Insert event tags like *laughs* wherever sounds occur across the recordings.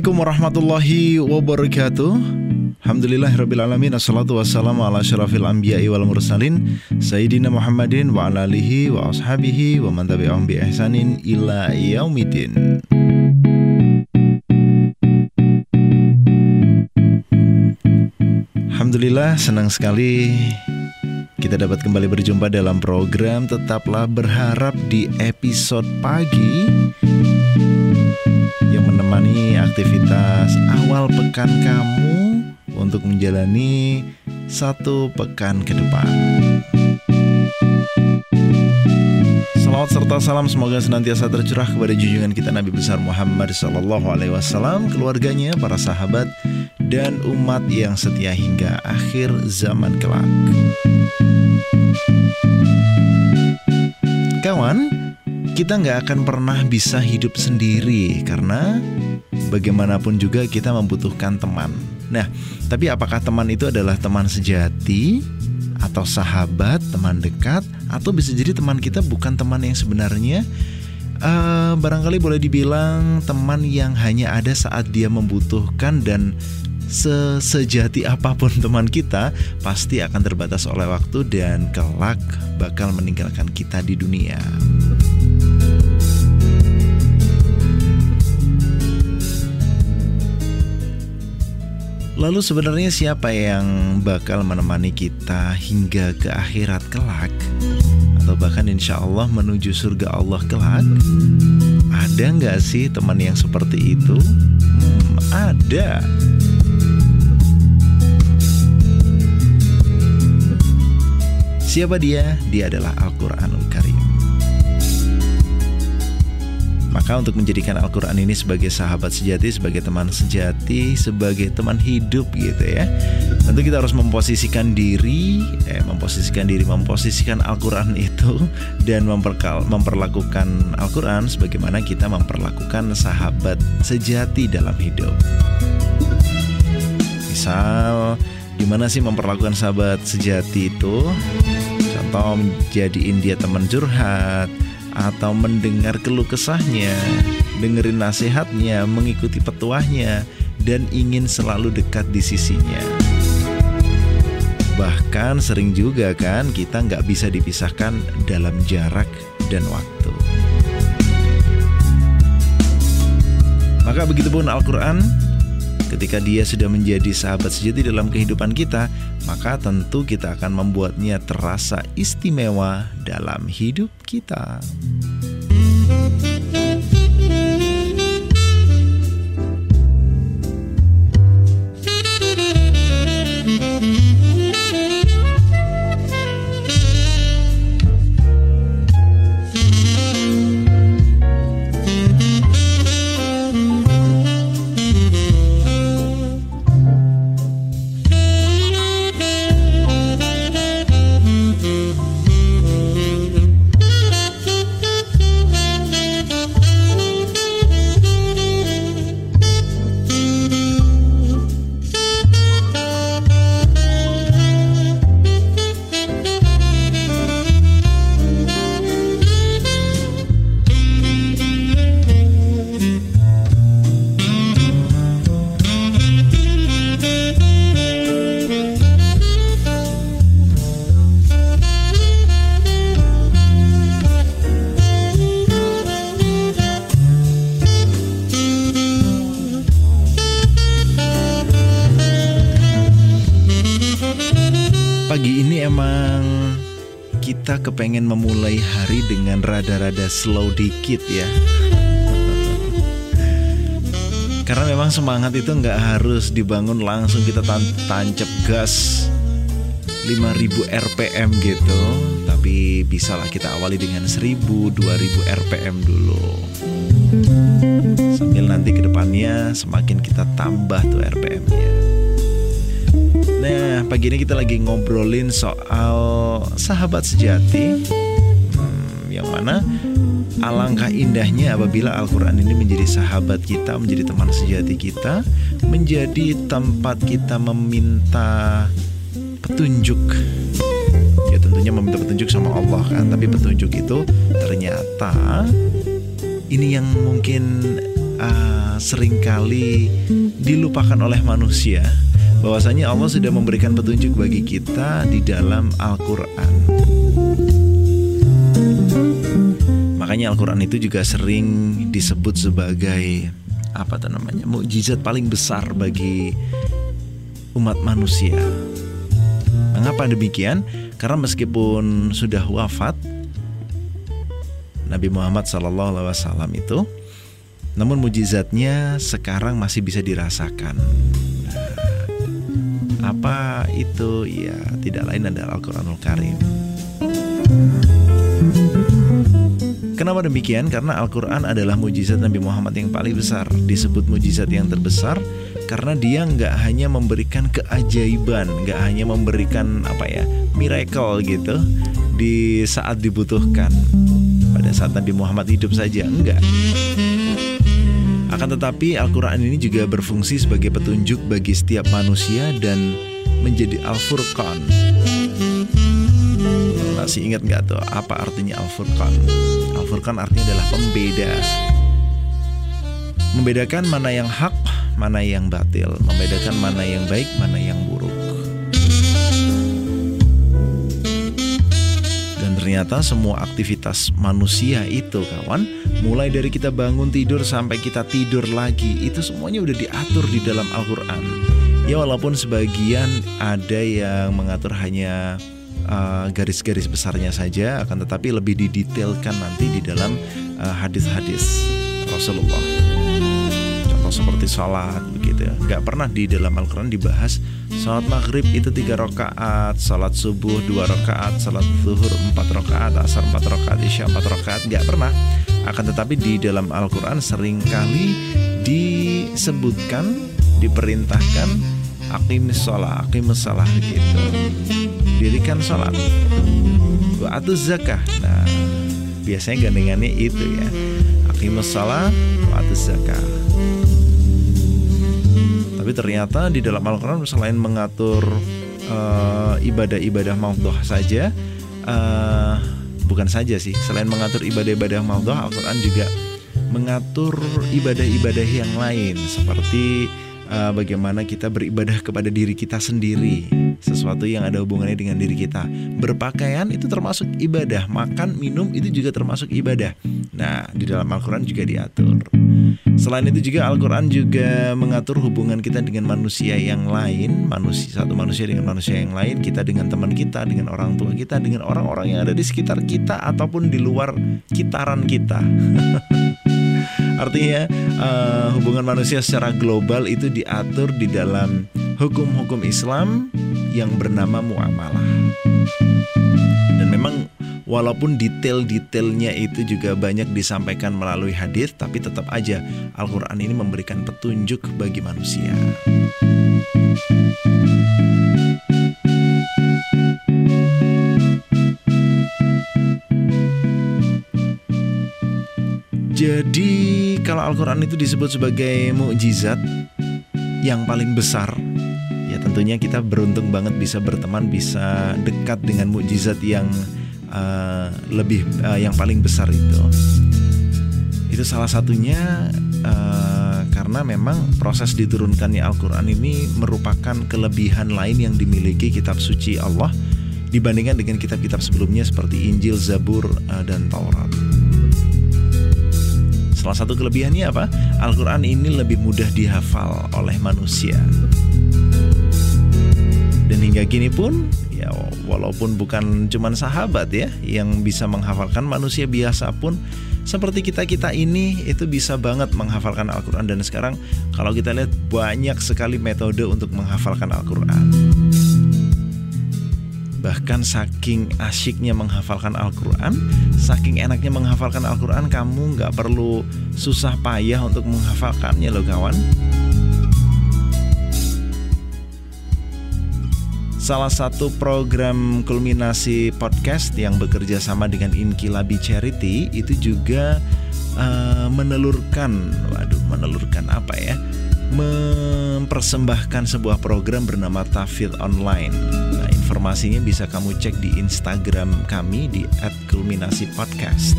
Assalamualaikum warahmatullahi wabarakatuh. Alhamdulillahirrabbilalamin Assalatu wassalamu ala syarafil anbiya'i wal mursalin Sayyidina Muhammadin wa ala alihi wa ashabihi Wa man tabi'ahum bi ihsanin ila yaumidin Alhamdulillah senang sekali kita dapat kembali berjumpa dalam program Tetaplah Berharap di episode pagi menemani aktivitas awal pekan kamu untuk menjalani satu pekan ke depan. Salawat serta salam semoga senantiasa tercurah kepada junjungan kita Nabi besar Muhammad Sallallahu Alaihi Wasallam, keluarganya, para sahabat, dan umat yang setia hingga akhir zaman kelak. Kawan, kita nggak akan pernah bisa hidup sendiri karena bagaimanapun juga kita membutuhkan teman. Nah, tapi apakah teman itu adalah teman sejati atau sahabat, teman dekat, atau bisa jadi teman kita bukan teman yang sebenarnya uh, barangkali boleh dibilang teman yang hanya ada saat dia membutuhkan dan sesejati apa pun *laughs* teman kita pasti akan terbatas oleh waktu dan kelak bakal meninggalkan kita di dunia. Lalu sebenarnya siapa yang bakal menemani kita hingga ke akhirat kelak? Atau bahkan insya Allah menuju surga Allah kelak? Ada nggak sih teman yang seperti itu? Hmm, ada. Siapa dia? Dia adalah Al-Quranul Karim. Maka untuk menjadikan Al-Quran ini sebagai sahabat sejati, sebagai teman sejati, sebagai teman hidup gitu ya Tentu kita harus memposisikan diri, eh, memposisikan diri, memposisikan Al-Quran *laughs* itu Dan memperkal, memperlakukan Al-Quran sebagaimana kita memperlakukan sahabat sejati dalam hidup Misal, gimana sih memperlakukan sahabat sejati itu? Contoh menjadiin dia teman curhat, atau mendengar keluh kesahnya, dengerin nasihatnya, mengikuti petuahnya, dan ingin selalu dekat di sisinya. Bahkan sering juga kan kita nggak bisa dipisahkan dalam jarak dan waktu. Maka begitupun Al-Quran Ketika dia sudah menjadi sahabat sejati dalam kehidupan kita, maka tentu kita akan membuatnya terasa istimewa dalam hidup kita. Kepengen memulai hari dengan rada-rada slow dikit ya. *laughs* Karena memang semangat itu nggak harus dibangun langsung kita tan tancap gas 5000 RPM gitu. Tapi bisalah kita awali dengan 1000, 2000 RPM dulu. Sambil nanti ke depannya semakin kita tambah tuh RPM-nya Nah, pagi ini kita lagi ngobrolin soal sahabat sejati hmm, Yang mana alangkah indahnya apabila Al-Quran ini menjadi sahabat kita, menjadi teman sejati kita Menjadi tempat kita meminta petunjuk. Ya tentunya meminta petunjuk sama Allah kan Tapi petunjuk itu ternyata ini yang mungkin uh, sering kali dilupakan oleh manusia bahwasanya Allah sudah memberikan petunjuk bagi kita di dalam Al-Qur'an. Makanya Al-Qur'an itu juga sering disebut sebagai apa tuh namanya? mukjizat paling besar bagi umat manusia. Mengapa demikian? Karena meskipun sudah wafat Nabi Muhammad SAW itu, namun mujizatnya sekarang masih bisa dirasakan. Nah, apa itu? Ya, tidak lain adalah Al-Quranul Karim. Kenapa demikian? Karena Al-Quran adalah mujizat Nabi Muhammad yang paling besar Disebut mujizat yang terbesar Karena dia nggak hanya memberikan keajaiban Nggak hanya memberikan apa ya Miracle gitu Di saat dibutuhkan Pada saat Nabi Muhammad hidup saja Enggak akan tetapi Al-Quran ini juga berfungsi sebagai petunjuk bagi setiap manusia dan menjadi Al-Furqan. Masih ingat nggak tuh apa artinya Al-Furqan? Al-Furqan artinya adalah pembeda. Membedakan mana yang hak, mana yang batil, membedakan mana yang baik, mana yang ternyata semua aktivitas manusia itu kawan Mulai dari kita bangun tidur sampai kita tidur lagi Itu semuanya udah diatur di dalam Al-Quran. Ya walaupun sebagian ada yang mengatur hanya uh, garis-garis uh, besarnya saja Akan tetapi lebih didetailkan nanti di dalam uh, hadis-hadis uh, Rasulullah. Contoh seperti sholat begitu ya Gak pernah di dalam Al-Quran dibahas Sholat maghrib itu tiga rakaat Sholat subuh dua rakaat Sholat zuhur empat rakaat Asar empat rakaat Isya empat rakaat Gak pernah akan tetapi di dalam Al-Quran sering kali disebutkan, diperintahkan akimis sholat, akimis sholat gitu. Dirikan sholat. Atau zakah. Nah, biasanya gandengannya itu ya. Akimis sholat, atau zakah. Tapi ternyata di dalam Al-Quran selain mengatur uh, ibadah-ibadah maudhuh saja, uh, bukan saja sih, selain mengatur ibadah-ibadah maudhuh, Al-Qur'an juga mengatur ibadah-ibadah yang lain seperti uh, bagaimana kita beribadah kepada diri kita sendiri, sesuatu yang ada hubungannya dengan diri kita. Berpakaian itu termasuk ibadah, makan, minum itu juga termasuk ibadah. Nah, di dalam Al-Qur'an juga diatur. Selain itu juga Al-Quran juga mengatur hubungan kita dengan manusia yang lain manusia Satu manusia dengan manusia yang lain Kita dengan teman kita, dengan orang tua kita Dengan orang-orang yang ada di sekitar kita Ataupun di luar kitaran kita. *laughs* Artinya uh, hubungan manusia secara global itu diatur di dalam hukum-hukum Islam yang bernama muamalah Walaupun detail-detailnya itu juga banyak disampaikan melalui hadis, tapi tetap aja Al-Quran ini memberikan petunjuk bagi manusia. Jadi kalau Al-Quran itu disebut sebagai mukjizat yang paling besar Ya tentunya kita beruntung banget bisa berteman, bisa dekat dengan mukjizat yang uh, lebih uh, yang paling besar itu itu salah satunya uh, karena memang proses diturunkannya Al-Quran ini merupakan kelebihan lain yang dimiliki kitab suci Allah dibandingkan dengan kitab-kitab sebelumnya seperti Injil, Zabur, uh, dan Taurat. Salah satu kelebihannya apa? Al-Quran ini lebih mudah dihafal oleh manusia. Dan hingga kini pun ya walaupun bukan cuman sahabat ya yang bisa menghafalkan manusia biasa pun seperti kita-kita ini itu bisa banget menghafalkan Al-Qur'an dan sekarang kalau kita lihat banyak sekali metode untuk menghafalkan Al-Qur'an. Bahkan saking asyiknya menghafalkan Al-Quran Saking enaknya menghafalkan Al-Quran Kamu nggak perlu susah payah untuk menghafalkannya loh kawan salah satu program kulminasi podcast yang bekerja sama dengan Inkilabi Charity itu juga uh, menelurkan, waduh, menelurkan apa ya? mempersembahkan sebuah program bernama Tafid Online. Nah, informasinya bisa kamu cek di Instagram kami di @kulminasi podcast.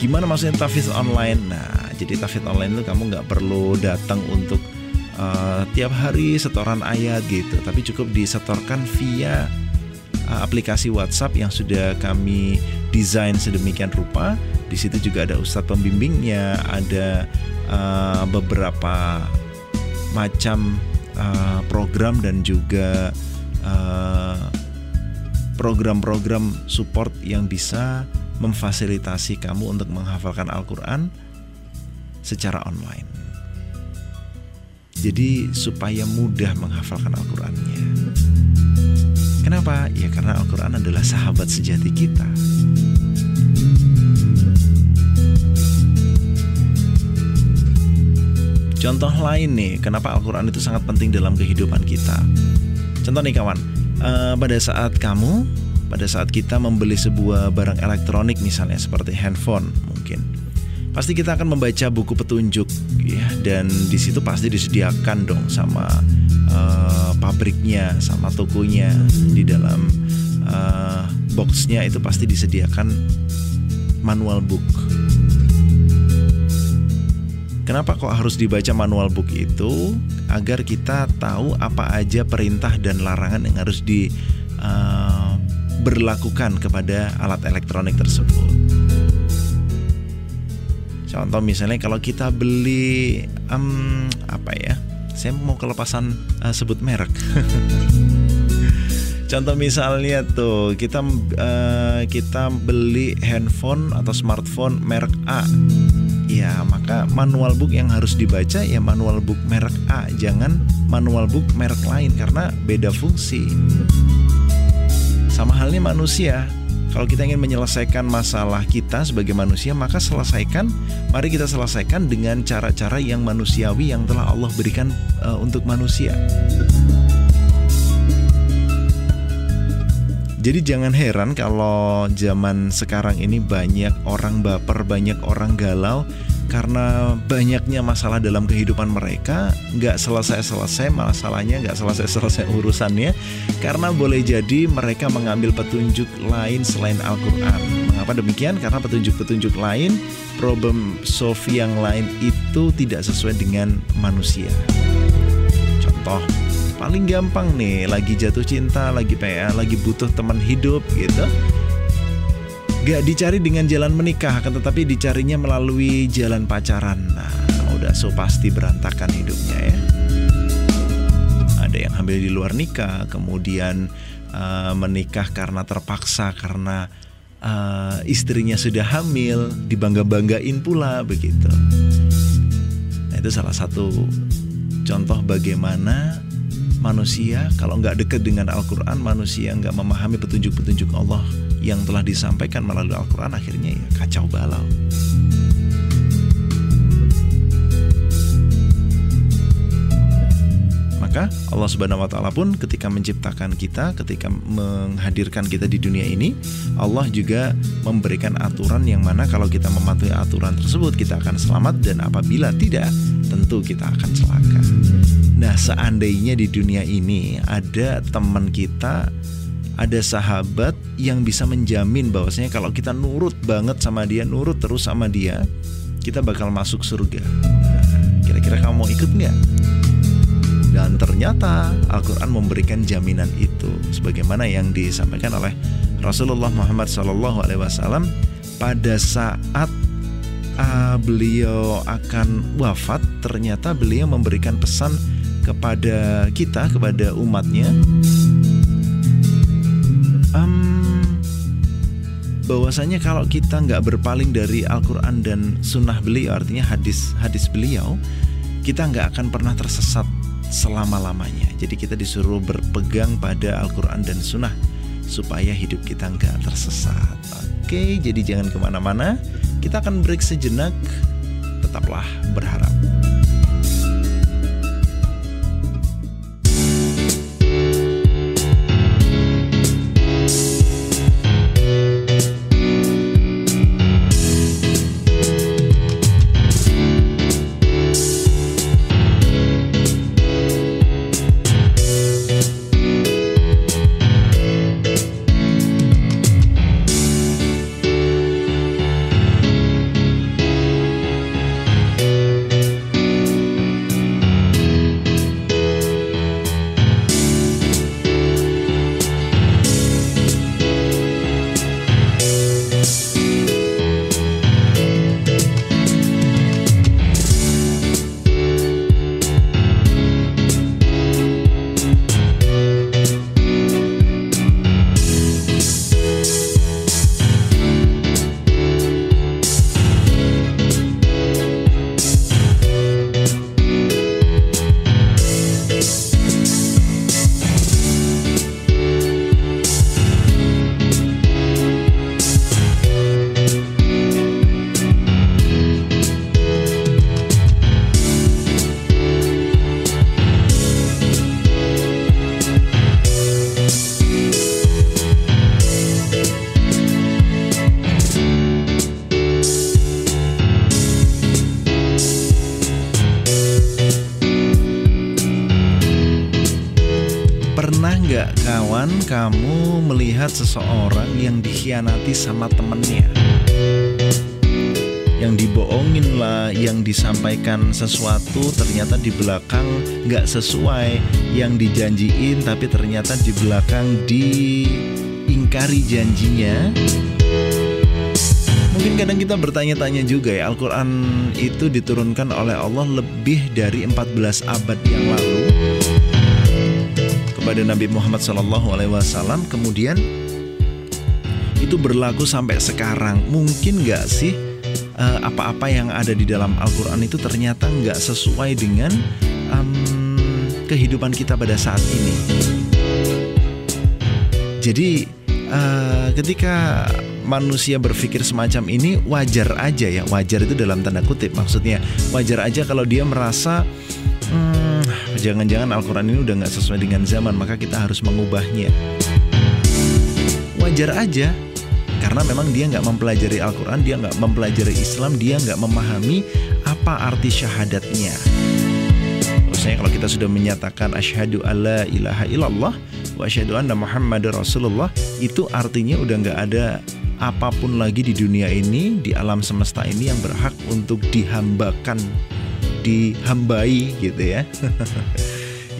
Gimana maksudnya Tafid Online? Nah, Jadi tafid online itu kamu nggak perlu datang untuk uh, tiap hari setoran ayat gitu, tapi cukup disetorkan via uh, aplikasi WhatsApp yang sudah kami desain sedemikian rupa. Di situ juga ada ustadz pembimbingnya, ada uh, beberapa macam uh, program dan juga program-program uh, support yang bisa memfasilitasi kamu untuk menghafalkan Al-Quran secara online. Jadi supaya mudah menghafalkan Al-Qurannya. Kenapa? Ya karena Al-Quran adalah sahabat sejati kita. Contoh lain nih, kenapa Al-Quran itu sangat penting dalam kehidupan kita. Contoh nih kawan, uh, pada saat kamu, pada saat kita membeli sebuah barang elektronik misalnya seperti handphone mungkin, pasti kita akan membaca buku petunjuk ya dan di situ pasti disediakan dong sama uh, pabriknya, sama tokonya di dalam uh, boxnya itu pasti disediakan manual book Kenapa kok harus dibaca manual book itu? Agar kita tahu apa aja perintah dan larangan yang harus diberlakukan uh, kepada alat elektronik tersebut. Contoh misalnya kalau kita beli um, apa ya? Saya mau kelepasan uh, sebut merek. *laughs* Contoh misalnya tuh kita uh, kita beli handphone atau smartphone merek A ya maka manual book yang harus dibaca ya manual book merek A jangan manual book merek lain karena beda fungsi sama halnya manusia kalau kita ingin menyelesaikan masalah kita sebagai manusia maka selesaikan mari kita selesaikan dengan cara-cara yang manusiawi yang telah Allah berikan uh, untuk manusia. Jadi jangan heran kalau zaman sekarang ini banyak orang baper, banyak orang galau karena banyaknya masalah dalam kehidupan mereka nggak selesai-selesai masalahnya nggak selesai-selesai urusannya. Karena boleh jadi mereka mengambil petunjuk lain selain Al-Quran. Mengapa demikian? karena petunjuk-petunjuk lain problem solve yang lain itu tidak sesuai dengan manusia. Contoh paling gampang nih lagi jatuh cinta lagi PA lagi butuh teman hidup gitu Gak dicari dengan jalan menikah akan tetapi dicarinya melalui jalan pacaran. Nah udah so pasti berantakan hidupnya ya. Ada yang hamil di luar nikah Kemudian uh, menikah karena terpaksa Karena uh, istrinya sudah hamil Dibangga-banggain pula begitu. Nah itu salah satu contoh bagaimana manusia kalau nggak dekat dengan Al-Quran manusia nggak memahami petunjuk-petunjuk Allah yang telah disampaikan melalui Al-Quran akhirnya ya kacau balau maka Allah Subhanahu wa taala pun ketika menciptakan kita, ketika menghadirkan kita di dunia ini, Allah juga memberikan aturan yang mana kalau kita mematuhi aturan tersebut kita akan selamat dan apabila tidak, tentu kita akan celaka. Nah, seandainya di dunia ini ada teman kita ada sahabat yang bisa menjamin bahwasanya kalau kita nurut banget sama dia, nurut terus sama dia, kita bakal masuk surga. Kira-kira kamu mau ikut nggak? Dan ternyata Al-Quran memberikan jaminan itu Sebagaimana yang disampaikan oleh Rasulullah Muhammad SAW Pada saat uh, beliau akan wafat Ternyata beliau memberikan pesan kepada kita, kepada umatnya um, bahwasanya kalau kita nggak berpaling dari Al-Quran dan Sunnah beliau artinya hadis hadis beliau kita nggak akan pernah tersesat selama-lamanya. Jadi kita disuruh berpegang pada Al-Quran dan Sunnah supaya hidup kita nggak tersesat. Oke, jadi jangan ke mana-mana. Kita akan break sejenak. Tetaplah berharap. Kamu melihat seseorang yang dikhianati sama temennya. Yang dibohongin lah, yang disampaikan sesuatu ternyata di belakang nggak sesuai, yang dijanjiin tapi ternyata di belakang diingkari janjinya. Mungkin kadang kita bertanya-tanya juga ya Al-Quran itu diturunkan oleh Allah lebih dari 14 abad yang lalu kepada Nabi Muhammad SAW kemudian itu berlaku sampai sekarang. Mungkin nggak sih uh, apa-apa yang ada di dalam Al-Quran itu ternyata nggak sesuai dengan um, kehidupan kita pada saat ini. Jadi uh, ketika manusia berpikir semacam ini wajar aja ya, wajar itu dalam tanda kutip. Maksudnya wajar aja kalau dia merasa hmm, jangan-jangan Al-Quran ini udah nggak sesuai dengan zaman maka kita harus mengubahnya. Wajar aja karena memang dia nggak mempelajari Al-Quran, dia nggak mempelajari Islam, dia nggak memahami apa arti syahadatnya. Maksudnya kalau kita sudah menyatakan asyhadu alla ilaha illallah wa asyhadu anna Muhammad Rasulullah, itu artinya udah nggak ada apa pun lagi di dunia ini, di alam semesta ini yang berhak untuk dihambakan, dihambai gitu ya. *laughs*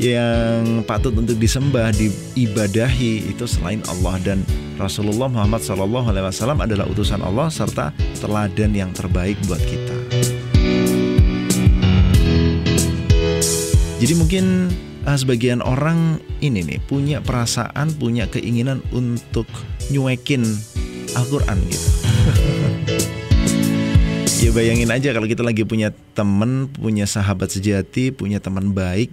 yang patut untuk disembah, diibadahi itu selain Allah dan Rasulullah Muhammad SAW adalah utusan Allah serta teladan yang terbaik buat kita. Jadi mungkin uh, sebagian orang ini nih punya perasaan, punya keinginan untuk nyuekin Al-Quran gitu. Ya bayangin aja kalau kita lagi punya temen, punya sahabat sejati, punya teman baik,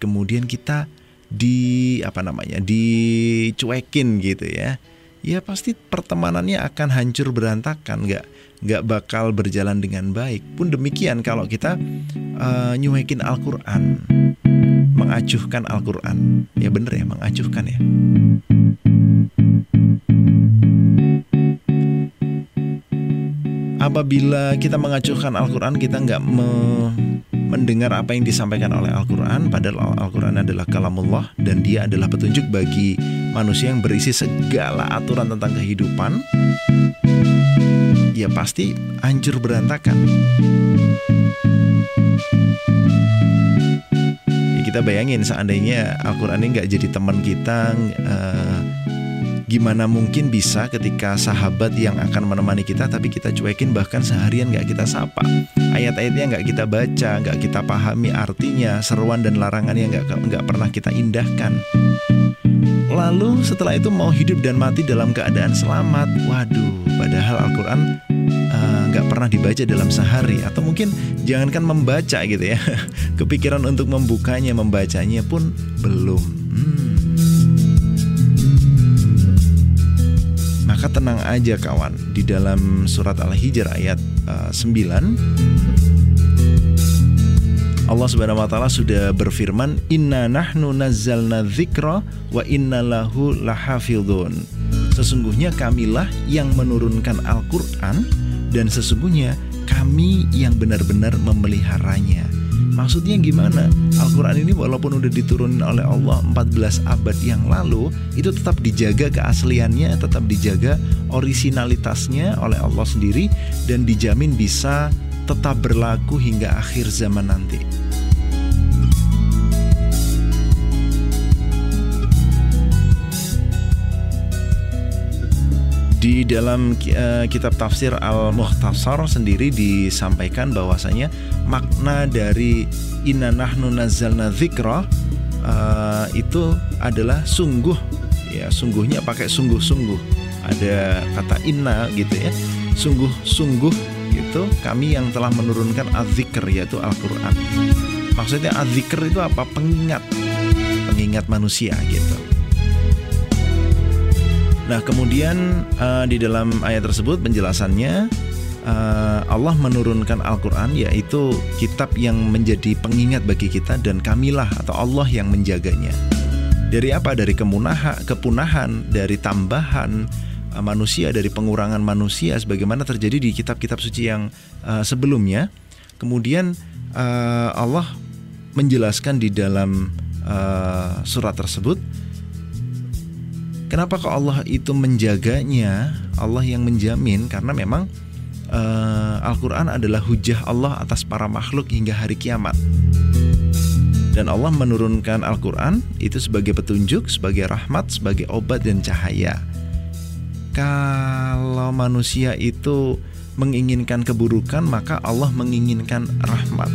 kemudian kita di apa namanya dicuekin gitu ya. Ya pasti pertemanannya akan hancur berantakan nggak nggak bakal berjalan dengan baik. Pun demikian kalau kita uh, nyuekin Al-Quran mengacuhkan Al-Quran. Ya bener ya mengacuhkan ya apabila kita mengacuhkan Al-Quran kita nggak me mendengar apa yang disampaikan oleh Al-Quran Padahal Al-Quran adalah kalamullah Dan dia adalah petunjuk bagi manusia yang berisi segala aturan tentang kehidupan Ya pasti hancur berantakan. Ya, Kita bayangin seandainya Al-Quran ini nggak jadi teman kita uh, Gimana mungkin bisa ketika sahabat yang akan menemani kita tapi kita cuekin bahkan seharian gak kita sapa. Ayat-ayatnya gak kita baca, gak kita pahami artinya Seruan dan larangannya gak, gak pernah kita indahkan. Lalu setelah itu mau hidup dan mati dalam keadaan selamat. Waduh, padahal Al-Quran uh, gak pernah dibaca dalam sehari. Atau mungkin jangankan membaca gitu ya *laughs* Kepikiran untuk membukanya, membacanya pun belum. Hmm. Tenang aja kawan, di dalam surat Al-Hijr ayat uh, 9 Allah Subhanahu wa taala sudah berfirman, "Inna nahnu nazzalna dzikra wa inna lahu lahafidhun." Sesungguhnya kamilah yang menurunkan Al-Qur'an dan sesungguhnya kami yang benar-benar memeliharanya. Maksudnya gimana? Al-Quran ini walaupun udah diturunin oleh Allah 14 abad yang lalu Itu tetap dijaga keasliannya, tetap dijaga orisinalitasnya oleh Allah sendiri Dan dijamin bisa tetap berlaku hingga akhir zaman nanti Di dalam uh, kitab tafsir Al-Muhtasar sendiri disampaikan bahwasanya makna dari inna nahnu nazzalna dzikra uh, itu adalah sungguh ya sungguhnya pakai sungguh-sungguh. Ada kata inna gitu ya. Sungguh-sungguh gitu kami yang telah menurunkan adzikr yaitu Al-Qur'an. Maksudnya adzikr itu apa? Pengingat. Pengingat manusia gitu. Nah, kemudian uh, di dalam ayat tersebut penjelasannya uh, Allah menurunkan Al-Qur'an yaitu kitab yang menjadi pengingat bagi kita dan kamilah atau Allah yang menjaganya. Dari apa? Dari kemunahan, kepunahan, dari tambahan uh, manusia, dari pengurangan manusia sebagaimana terjadi di kitab-kitab suci yang uh, sebelumnya. Kemudian uh, Allah menjelaskan di dalam uh, surat tersebut Kenapa kok Allah itu menjaganya? Allah yang menjamin karena memang uh, Al-Quran adalah hujah Allah atas para makhluk hingga hari kiamat. Dan Allah menurunkan Al-Quran itu sebagai petunjuk, sebagai rahmat, sebagai obat dan cahaya. Kalau manusia itu menginginkan keburukan, maka Allah menginginkan rahmat.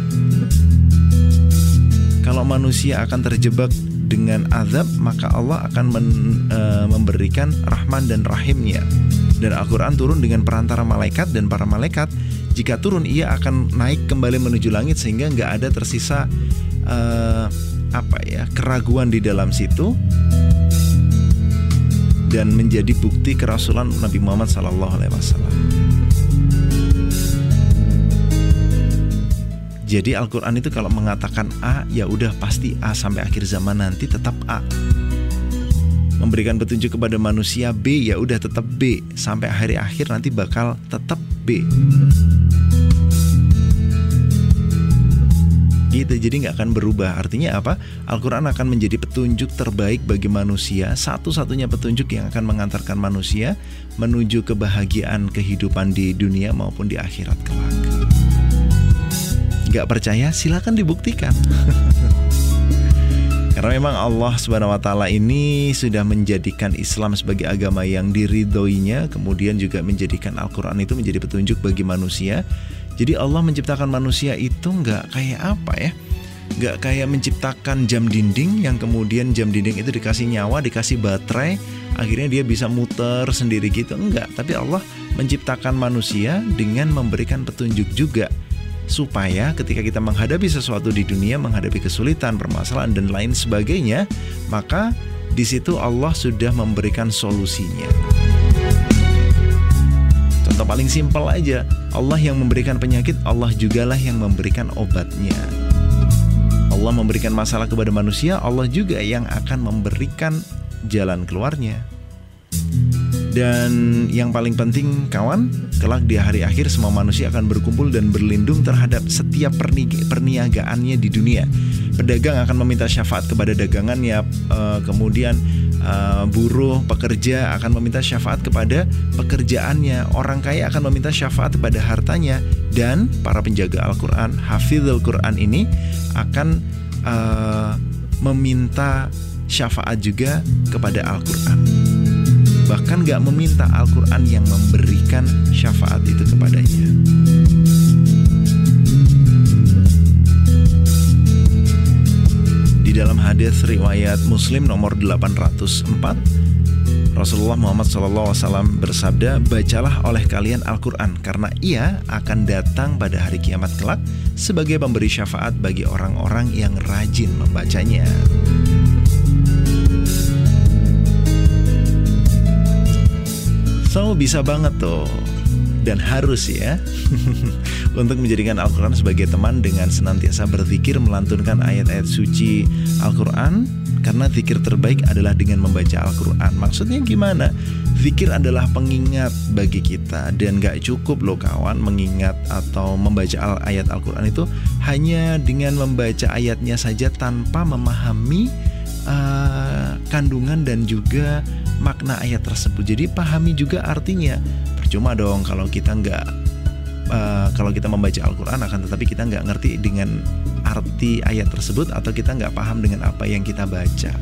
Kalau manusia akan terjebak dengan azab maka Allah akan men, e, memberikan rahman dan rahimnya dan Al-Quran turun dengan perantara malaikat dan para malaikat jika turun ia akan naik kembali menuju langit sehingga nggak ada tersisa e, apa ya keraguan di dalam situ dan menjadi bukti kerasulan Nabi Muhammad SAW. Jadi Al-Quran itu kalau mengatakan A ya udah pasti A sampai akhir zaman nanti tetap A. Memberikan petunjuk kepada manusia B ya udah tetap B sampai hari akhir nanti bakal tetap B. Gitu, jadi nggak akan berubah. Artinya apa? Al-Quran akan menjadi petunjuk terbaik bagi manusia, satu-satunya petunjuk yang akan mengantarkan manusia menuju kebahagiaan kehidupan di dunia maupun di akhirat kelak. Gak percaya silakan dibuktikan. *laughs* Karena memang Allah Subhanahu wa taala ini sudah menjadikan Islam sebagai agama yang diridhoinya, kemudian juga menjadikan Al-Qur'an itu menjadi petunjuk bagi manusia. Jadi Allah menciptakan manusia itu nggak kayak apa ya? Nggak kayak menciptakan jam dinding yang kemudian jam dinding itu dikasih nyawa, dikasih baterai, akhirnya dia bisa muter sendiri gitu. Enggak, tapi Allah menciptakan manusia dengan memberikan petunjuk juga supaya ketika kita menghadapi sesuatu di dunia, menghadapi kesulitan, permasalahan dan lain sebagainya, maka di situ Allah sudah memberikan solusinya. Contoh paling simpel aja, Allah yang memberikan penyakit, Allah jugalah yang memberikan obatnya. Allah memberikan masalah kepada manusia, Allah juga yang akan memberikan jalan keluarnya. Dan yang paling penting kawan, kelak di hari akhir semua manusia akan berkumpul dan berlindung terhadap setiap perni perniagaannya di dunia. Pedagang akan meminta syafaat kepada dagangannya, uh, kemudian uh, buruh pekerja akan meminta syafaat kepada pekerjaannya, orang kaya akan meminta syafaat kepada hartanya, dan para penjaga Al-Quran, hafizul Quran ini akan uh, meminta syafaat juga kepada Al-Quran bahkan gak meminta Al-Quran yang memberikan syafaat itu kepadanya. Di dalam hadis riwayat Muslim nomor 804 Rasulullah Muhammad SAW bersabda, "Bacalah oleh kalian Al-Quran, karena ia akan datang pada hari kiamat kelak sebagai pemberi syafaat bagi orang-orang yang rajin membacanya." So bisa banget tuh. Dan harus ya. *laughs* Untuk menjadikan Al-Quran sebagai teman dengan senantiasa berzikir melantunkan ayat-ayat suci Al-Quran karena zikir terbaik adalah dengan membaca Al-Quran. Maksudnya gimana? Zikir adalah pengingat bagi kita. Dan gak cukup loh kawan mengingat atau membaca ayat Al-Quran itu hanya dengan membaca ayatnya saja tanpa memahami uh, kandungan dan juga makna ayat tersebut. Jadi pahami juga artinya. Percuma dong kalau kita nggak uh, kalau kita membaca Al-Quran akan tetapi kita nggak ngerti dengan arti ayat tersebut atau kita nggak paham dengan apa yang kita baca.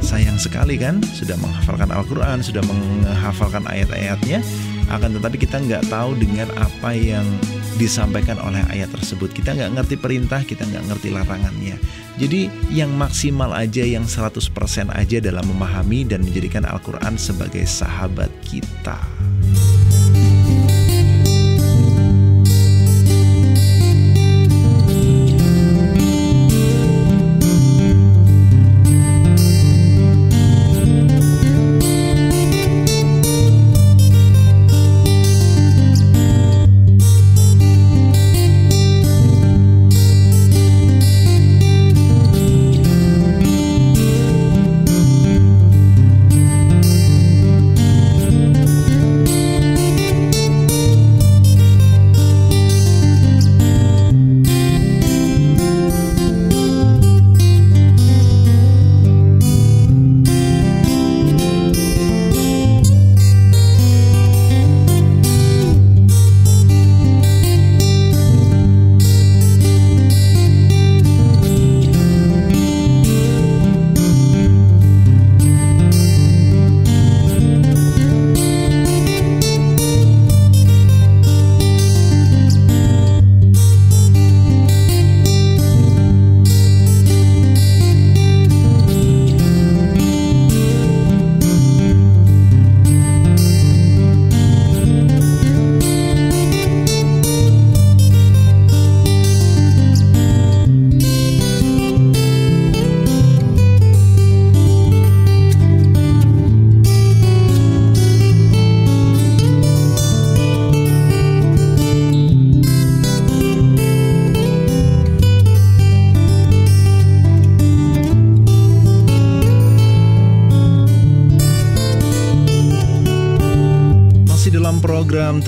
Sayang sekali kan sudah menghafalkan Al-Quran, sudah menghafalkan ayat-ayatnya, akan tetapi kita nggak tahu dengan apa yang disampaikan oleh ayat tersebut. Kita nggak ngerti perintah, kita nggak ngerti larangannya. Jadi yang maksimal aja, yang 100% aja dalam memahami dan menjadikan Al-Quran sebagai sahabat kita.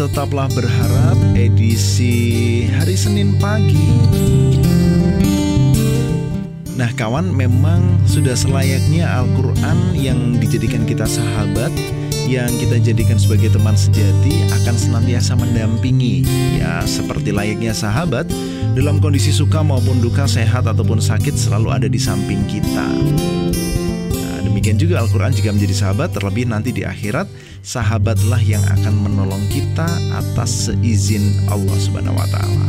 Tetaplah Berharap edisi hari Senin pagi. Nah, kawan, memang sudah selayaknya Al-Qur'an yang dijadikan kita sahabat, yang kita jadikan sebagai teman sejati akan senantiasa mendampingi. Ya, seperti layaknya sahabat, dalam kondisi suka maupun duka, sehat ataupun sakit selalu ada di samping kita. Nah, demikian juga Al-Qur'an jika menjadi sahabat terlebih nanti di akhirat sahabatlah yang akan menolong kita atas seizin Allah Subhanahu wa taala.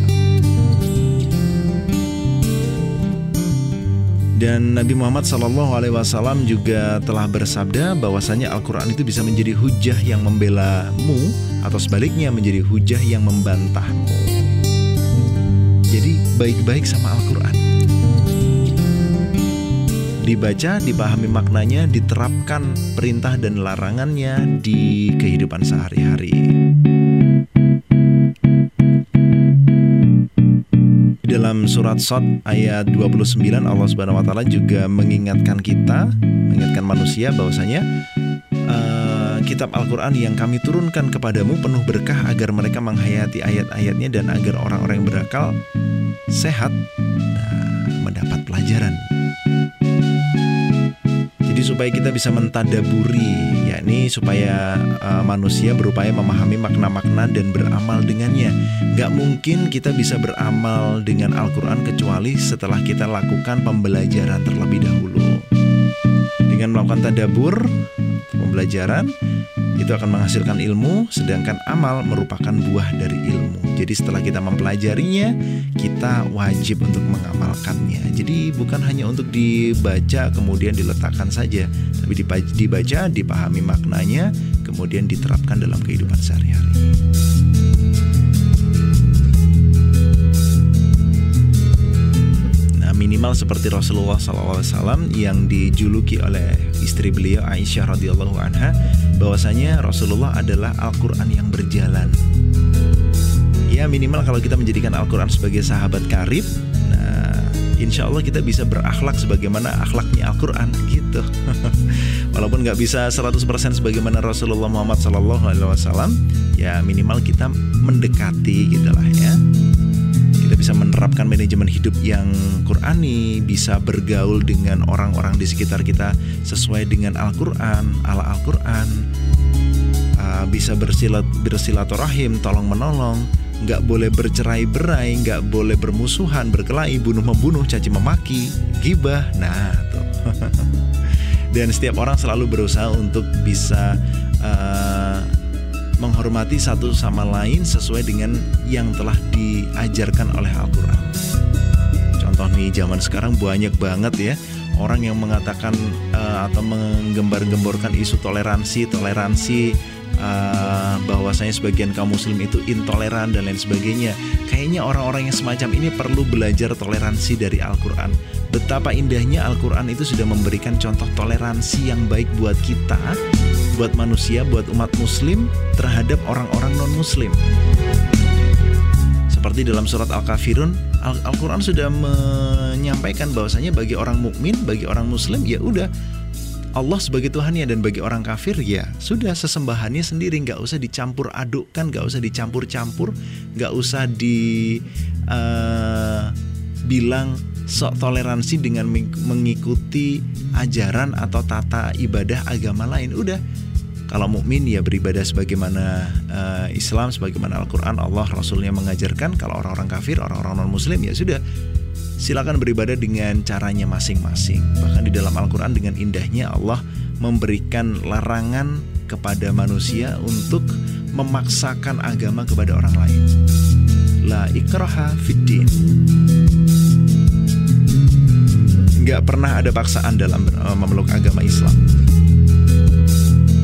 Dan Nabi Muhammad Shallallahu Alaihi Wasallam juga telah bersabda bahwasanya Al-Quran itu bisa menjadi hujah yang membela-mu atau sebaliknya menjadi hujah yang membantahmu. Jadi baik-baik sama Al-Quran dibaca, dipahami maknanya, diterapkan perintah dan larangannya di kehidupan sehari-hari. Dalam surat Sot ayat 29 Allah Subhanahu wa taala juga mengingatkan kita, mengingatkan manusia bahwasanya uh, kitab Al-Qur'an yang kami turunkan kepadamu penuh berkah agar mereka menghayati ayat-ayatnya dan agar orang-orang yang berakal sehat nah, mendapat pelajaran supaya kita bisa mentadaburi, yakni supaya uh, manusia berupaya memahami makna-makna dan beramal dengannya. Gak mungkin kita bisa beramal dengan Al-Quran kecuali setelah kita lakukan pembelajaran terlebih dahulu. Dengan melakukan tadabur, pembelajaran, itu akan menghasilkan ilmu, sedangkan amal merupakan buah dari ilmu. Jadi setelah kita mempelajarinya, kita wajib untuk mengamalkannya. Jadi bukan hanya untuk dibaca kemudian diletakkan saja, tapi dibaca, dipahami maknanya, kemudian diterapkan dalam kehidupan sehari-hari. minimal seperti Rasulullah SAW yang dijuluki oleh istri beliau Aisyah radhiyallahu anha bahwasanya Rasulullah adalah Al-Quran yang berjalan. Ya minimal kalau kita menjadikan Al-Quran sebagai sahabat karib, nah insya Allah kita bisa berakhlak sebagaimana akhlaknya Al-Quran gitu. *laughs* Walaupun nggak bisa 100% sebagaimana Rasulullah Muhammad SAW, ya minimal kita mendekati gitulah ya kita bisa menerapkan manajemen hidup yang Qurani, bisa bergaul dengan orang-orang di sekitar kita sesuai dengan Al-Quran, ala Al-Quran, uh, bisa bersilat, bersilaturahim, tolong menolong, nggak boleh bercerai berai, nggak boleh bermusuhan, berkelahi, bunuh membunuh, caci memaki, gibah, nah tuh. *laughs* Dan setiap orang selalu berusaha untuk bisa uh, menghormati satu sama lain sesuai dengan yang telah diajarkan oleh Al-Quran. Contoh nih zaman sekarang banyak banget ya orang yang mengatakan uh, atau menggembar-gemborkan isu toleransi, toleransi uh, bahwasanya sebagian kaum muslim itu intoleran dan lain sebagainya. Kayaknya orang-orang yang semacam ini perlu belajar toleransi dari Al-Quran. Betapa indahnya Al-Quran itu sudah memberikan contoh toleransi yang baik buat kita buat manusia, buat umat muslim terhadap orang-orang non-muslim. Seperti dalam surat Al-Kafirun, Al-Qur'an sudah menyampaikan bahwasanya bagi orang mukmin, bagi orang muslim ya udah Allah sebagai Tuhannya dan bagi orang kafir ya sudah sesembahannya sendiri nggak usah dicampur adukkan nggak usah dicampur-campur nggak usah di uh, bilang sok toleransi dengan mengikuti ajaran atau tata ibadah agama lain. Udah, kalau mukmin ya beribadah sebagaimana uh, Islam, sebagaimana Al-Quran, Allah, Rasulnya mengajarkan. Kalau orang-orang kafir, orang-orang non-muslim ya sudah, silakan beribadah dengan caranya masing-masing. Bahkan di dalam Al-Quran dengan indahnya Allah memberikan larangan kepada manusia untuk memaksakan agama kepada orang lain. La ikraha fiddin nggak pernah ada paksaan dalam uh, memeluk agama Islam.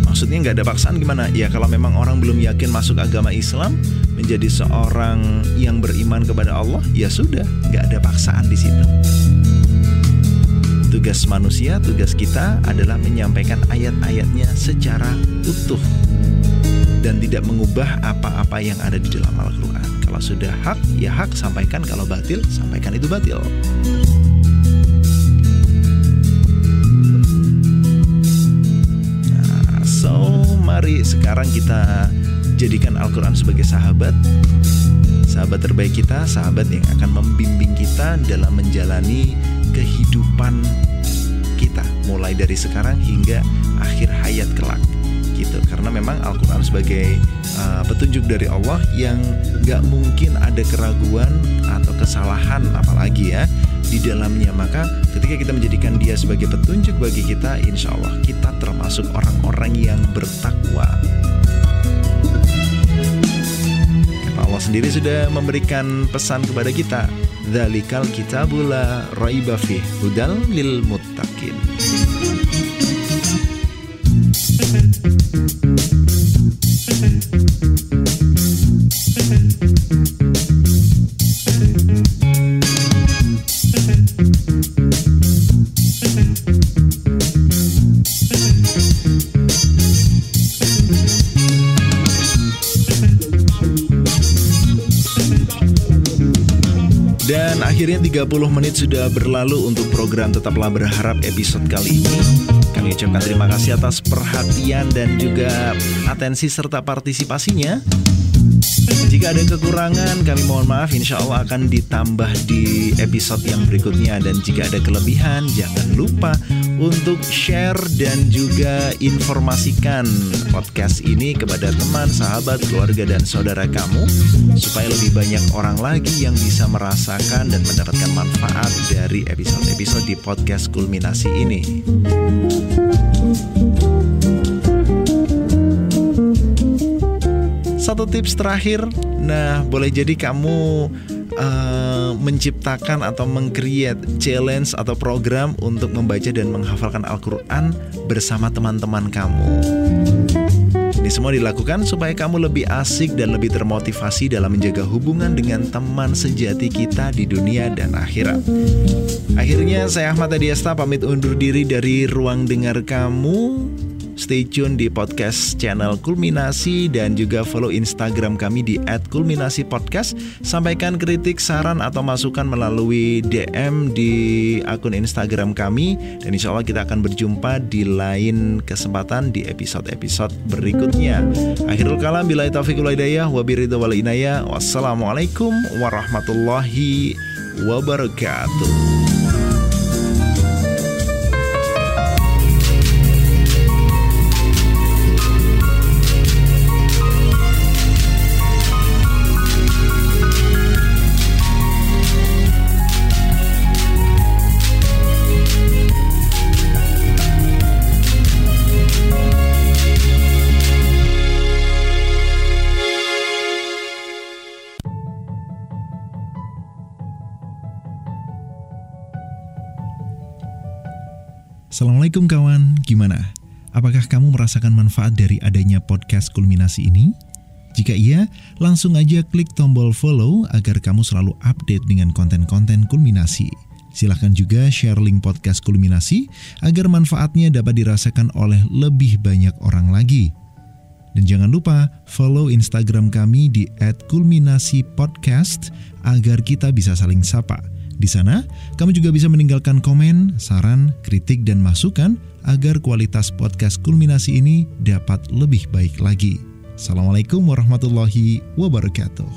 Maksudnya nggak ada paksaan gimana? Ya kalau memang orang belum yakin masuk agama Islam menjadi seorang yang beriman kepada Allah, ya sudah, nggak ada paksaan di situ. Tugas manusia, tugas kita adalah menyampaikan ayat-ayatnya secara utuh dan tidak mengubah apa-apa yang ada di dalam Al-Quran. Kalau sudah hak, ya hak sampaikan. Kalau batil, sampaikan itu batil. mari sekarang kita jadikan Al-Quran sebagai sahabat. Sahabat terbaik kita, sahabat yang akan membimbing kita dalam menjalani kehidupan kita Mulai dari sekarang hingga akhir hayat kelak gitu. Karena memang Al-Quran sebagai uh, petunjuk dari Allah yang gak mungkin ada keraguan atau kesalahan apalagi ya di dalamnya. Maka ketika kita menjadikan dia sebagai petunjuk bagi kita insya Allah kita termasuk orang-orang yang bertakwa Allah sendiri sudah memberikan pesan kepada kita Dzalikal kitabula raiba fih hudal lil muttaqin 30 menit sudah berlalu untuk program Tetaplah Berharap episode kali ini. Kami ucapkan terima kasih atas perhatian dan juga atensi serta partisipasinya. Jika ada kekurangan, kami mohon maaf. Insya Allah akan ditambah di episode yang berikutnya. Dan jika ada kelebihan, jangan lupa untuk share dan juga informasikan podcast ini kepada teman, sahabat, keluarga, dan saudara kamu supaya lebih banyak orang lagi yang bisa merasakan dan mendapatkan manfaat dari episode-episode di podcast kulminasi ini. Satu tips terakhir, nah boleh jadi kamu uh, menciptakan atau mengcreate challenge atau program untuk membaca dan menghafalkan Al-Quran bersama teman-teman kamu. Ini semua dilakukan supaya kamu lebih asik dan lebih termotivasi dalam menjaga hubungan dengan teman sejati kita di dunia dan akhirat. Akhirnya saya Ahmad Adiasta pamit undur diri dari ruang dengar kamu. Stay tune di podcast channel Kulminasi dan juga follow Instagram kami di @kulminasipodcast. Sampaikan kritik, saran atau masukan melalui DM di akun Instagram kami dan insya Allah kita akan berjumpa di lain kesempatan di episode-episode berikutnya. Akhirul kalam bila taufiqul hidayah wabiridho wal inayah. Wassalamualaikum warahmatullahi wabarakatuh. Assalamualaikum kawan, gimana? Apakah kamu merasakan manfaat dari adanya podcast kulminasi ini? Jika iya, langsung aja klik tombol follow agar kamu selalu update dengan konten-konten kulminasi. Silahkan juga share link podcast kulminasi agar manfaatnya dapat dirasakan oleh lebih banyak orang lagi. Dan jangan lupa follow Instagram kami di @kulminasipodcast agar kita bisa saling sapa di sana, kamu juga bisa meninggalkan komen, saran, kritik, dan masukan agar kualitas podcast kulminasi ini dapat lebih baik lagi. Assalamualaikum warahmatullahi wabarakatuh.